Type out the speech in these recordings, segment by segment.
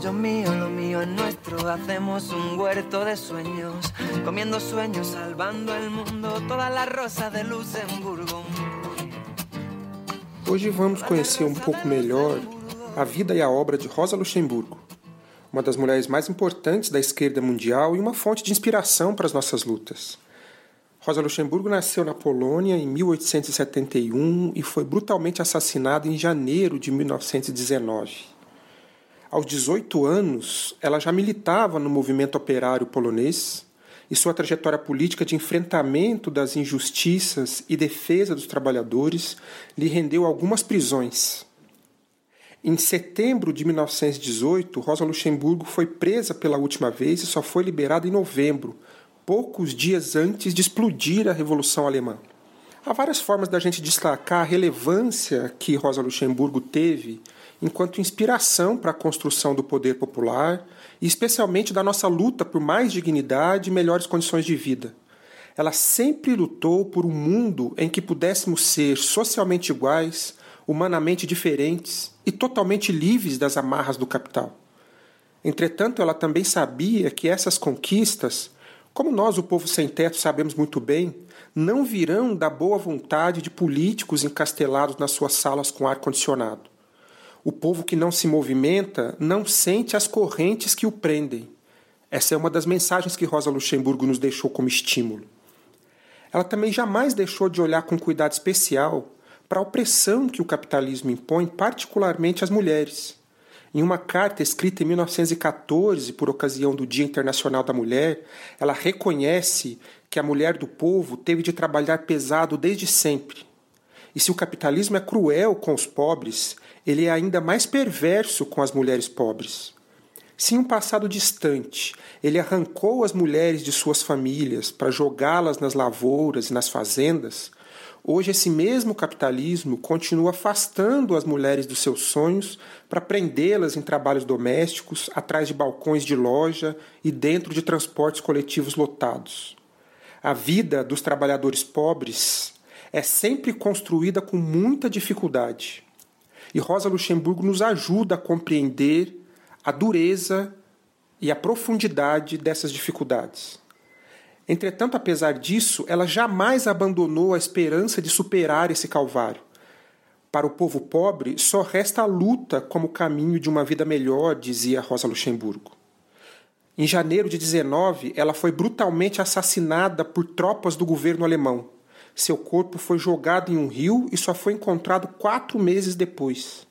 tuyo mío, lo mío es nuestro. Hacemos un huerto de sueños, comiendo sueños, salvando el mundo. Toda la rosa de Luxemburgo. Hoje vamos conhecer um pouco melhor a vida e a obra de Rosa Luxemburgo, uma das mulheres mais importantes da esquerda mundial e uma fonte de inspiração para as nossas lutas. Rosa Luxemburgo nasceu na Polônia em 1871 e foi brutalmente assassinada em janeiro de 1919. Aos 18 anos, ela já militava no movimento operário polonês e sua trajetória política de enfrentamento das injustiças e defesa dos trabalhadores lhe rendeu algumas prisões. Em setembro de 1918, Rosa Luxemburgo foi presa pela última vez e só foi liberada em novembro, poucos dias antes de explodir a Revolução Alemã. Há várias formas da gente destacar a relevância que Rosa Luxemburgo teve enquanto inspiração para a construção do poder popular e especialmente da nossa luta por mais dignidade e melhores condições de vida. Ela sempre lutou por um mundo em que pudéssemos ser socialmente iguais, humanamente diferentes e totalmente livres das amarras do capital. Entretanto, ela também sabia que essas conquistas como nós, o povo sem teto, sabemos muito bem, não virão da boa vontade de políticos encastelados nas suas salas com ar-condicionado. O povo que não se movimenta não sente as correntes que o prendem. Essa é uma das mensagens que Rosa Luxemburgo nos deixou como estímulo. Ela também jamais deixou de olhar com cuidado especial para a opressão que o capitalismo impõe, particularmente às mulheres. Em uma carta escrita em 1914, por ocasião do Dia Internacional da Mulher, ela reconhece que a mulher do povo teve de trabalhar pesado desde sempre. E se o capitalismo é cruel com os pobres, ele é ainda mais perverso com as mulheres pobres. Se em um passado distante ele arrancou as mulheres de suas famílias para jogá-las nas lavouras e nas fazendas, Hoje, esse mesmo capitalismo continua afastando as mulheres dos seus sonhos para prendê-las em trabalhos domésticos, atrás de balcões de loja e dentro de transportes coletivos lotados. A vida dos trabalhadores pobres é sempre construída com muita dificuldade. E Rosa Luxemburgo nos ajuda a compreender a dureza e a profundidade dessas dificuldades. Entretanto, apesar disso, ela jamais abandonou a esperança de superar esse calvário. Para o povo pobre, só resta a luta como caminho de uma vida melhor, dizia Rosa Luxemburgo. Em janeiro de 19, ela foi brutalmente assassinada por tropas do governo alemão. Seu corpo foi jogado em um rio e só foi encontrado quatro meses depois.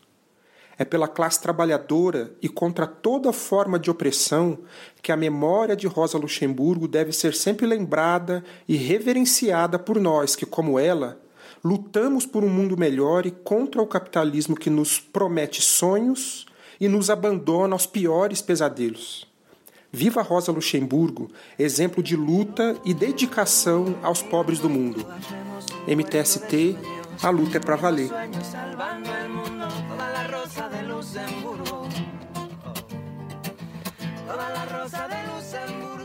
É pela classe trabalhadora e contra toda forma de opressão que a memória de Rosa Luxemburgo deve ser sempre lembrada e reverenciada por nós que, como ela, lutamos por um mundo melhor e contra o capitalismo que nos promete sonhos e nos abandona aos piores pesadelos. Viva Rosa Luxemburgo, exemplo de luta e dedicação aos pobres do mundo. MTST, a luta é para valer. Toda la rosa de Luxemburgo.